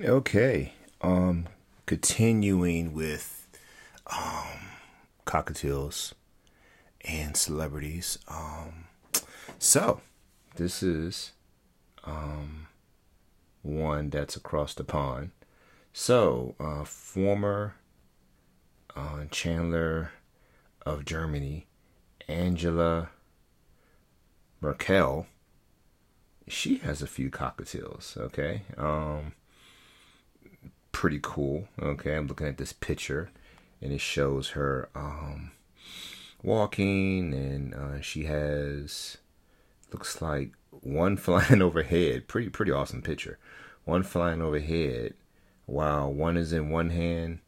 Okay. Um, continuing with um, cockatiels and celebrities. Um, so this is um, one that's across the pond. So, uh, former uh, Chancellor of Germany, Angela Merkel, she has a few cockatiels. Okay. Um, pretty cool. Okay, I'm looking at this picture, and it shows her um, walking, and uh, she has looks like one flying overhead. Pretty pretty awesome picture. One flying overhead, while one is in one hand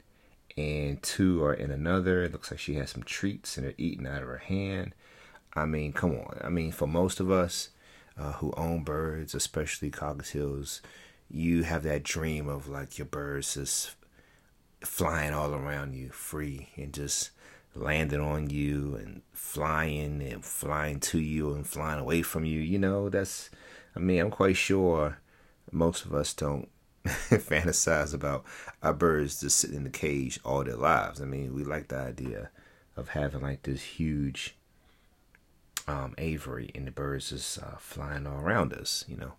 and two are in another. It looks like she has some treats and they're eating out of her hand. I mean, come on. I mean, for most of us uh, who own birds, especially cockatiels, you have that dream of like your birds just flying all around you free and just landing on you and flying and flying to you and flying away from you you know that's i mean i'm quite sure most of us don't fantasize about our birds just sitting in the cage all their lives. I mean we like the idea of having like this huge um, aviary and the birds just uh, flying all around us you know. you know,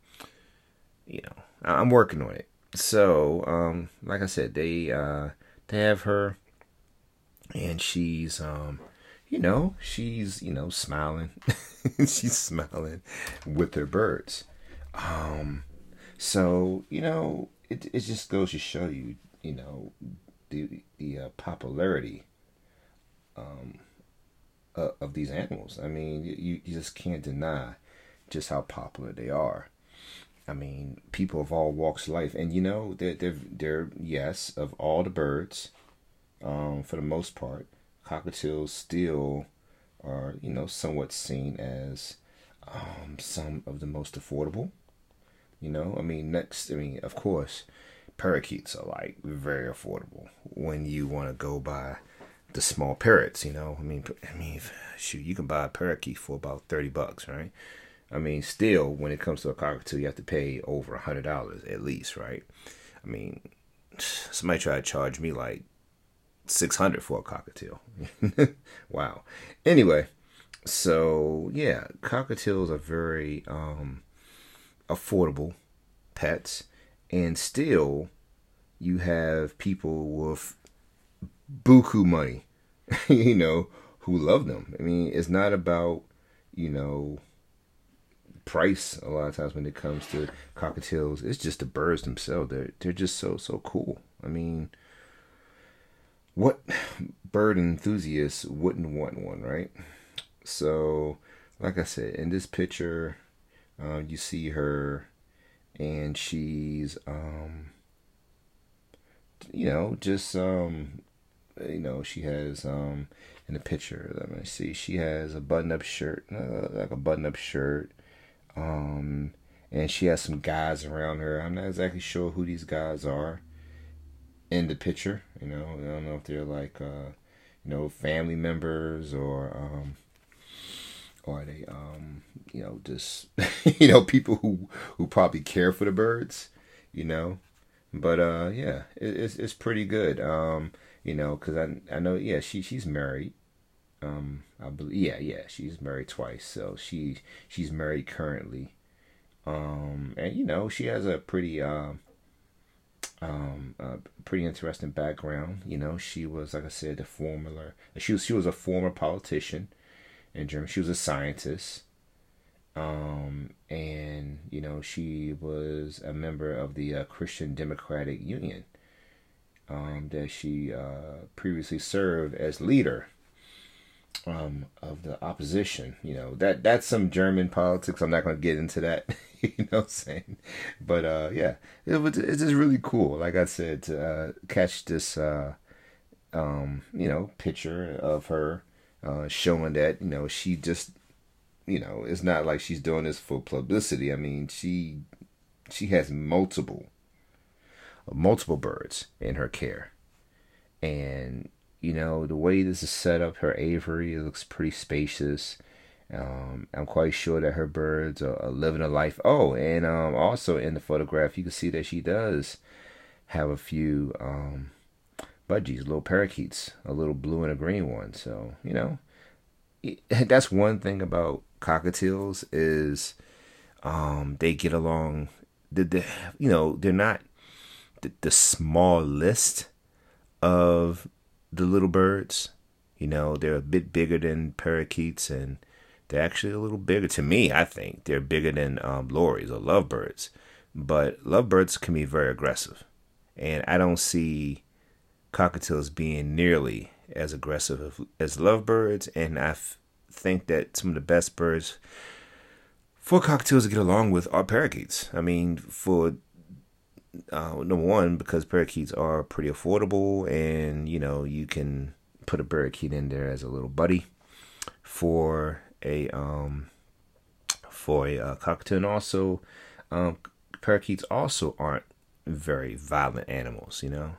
I'm working on it. So, um, like I said, they uh, they have her, and she's um, you know, she's you know smiling, she's smiling with her birds. Um, so you know, it it just goes to show you, you know, the the uh, popularity um uh, of these animals. I mean, you you just can't deny just how popular they are. I mean, people of all walks of life, and you know, they're they're, they're yes, of all the birds, um, for the most part, cockatiels still are you know somewhat seen as um, some of the most affordable. You know, I mean, next, I mean, of course, parakeets are like very affordable when you want to go buy the small parrots. You know, I mean, I mean, shoot, you can buy a parakeet for about thirty bucks, right? I mean, still, when it comes to a cockatoo, you have to pay over a hundred dollars at least, right? I mean, somebody tried to charge me like six hundred for a cockatiel. wow. Anyway, so yeah, cockatiels are very um, affordable pets, and still, you have people with buku money, you know, who love them. I mean, it's not about you know price a lot of times when it comes to cockatiels. It's just the birds themselves. They're they're just so so cool. I mean, what bird enthusiast wouldn't want one, right? So, like I said, in this picture, uh, you see her, and she's um, you know, just um, you know, she has um in the picture. Let me see. She has a button-up shirt, uh, like a button-up shirt. Um, and she has some guys around her. I'm not exactly sure who these guys are in the picture. You know, I don't know if they're like, uh, you know, family members or, um, or are they, um, you know, just, you know, people who, who probably care for the birds, you know, but, uh, yeah, it, it's, it's pretty good. Um, you know, cause I, I know, yeah, she, she's married um, I believe, yeah, yeah, she's married twice, so she she's married currently. Um, and you know, she has a pretty um, um, uh, pretty interesting background. You know, she was like I said, a former she was she was a former politician in Germany. She was a scientist. Um, and you know, she was a member of the uh, Christian Democratic Union. Um, that she uh, previously served as leader um, of the opposition. You know that that's some German politics. I'm not going to get into that. you know what I'm saying? But uh, yeah, it was it's just really cool. Like I said, to uh, catch this uh, um, you know picture of her uh, showing that you know she just you know it's not like she's doing this for publicity. I mean she she has multiple multiple birds in her care and you know, the way this is set up, her aviary looks pretty spacious. Um, I'm quite sure that her birds are, are living a life. Oh, and um, also in the photograph, you can see that she does have a few um, budgies, little parakeets, a little blue and a green one. So you know, that's one thing about cockatiels is um, they get along. The, the you know they're not the, the small list of the little birds. You know they're a bit bigger than parakeets and they're actually a little bigger to me. I think they're bigger than um, lories or lovebirds, but lovebirds can be very aggressive, and I don't see cockatiels being nearly as aggressive as lovebirds. And I f- think that some of the best birds for cockatiels to get along with are parakeets. I mean, for uh, number one, because parakeets are pretty affordable, and you know you can put a parakeet in there as a little buddy. For a um, for a uh, cockatiel, and also um, parakeets also aren't very violent animals. You know,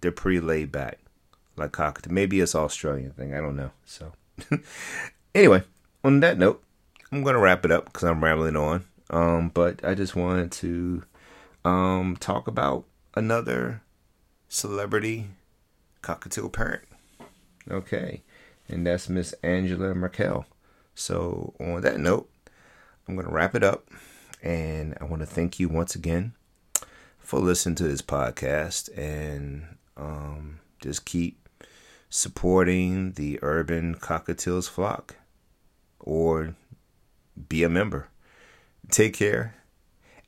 they're pretty laid back, like cockatiel. Maybe it's Australian thing. I don't know. So, anyway, on that note, I'm gonna wrap it up because I'm rambling on. Um, but I just wanted to um talk about another celebrity cockatiel parent. Okay, and that's Miss Angela Merkel. So, on that note, I'm going to wrap it up. And I want to thank you once again for listening to this podcast and um, just keep supporting the urban cockatiels flock or be a member. Take care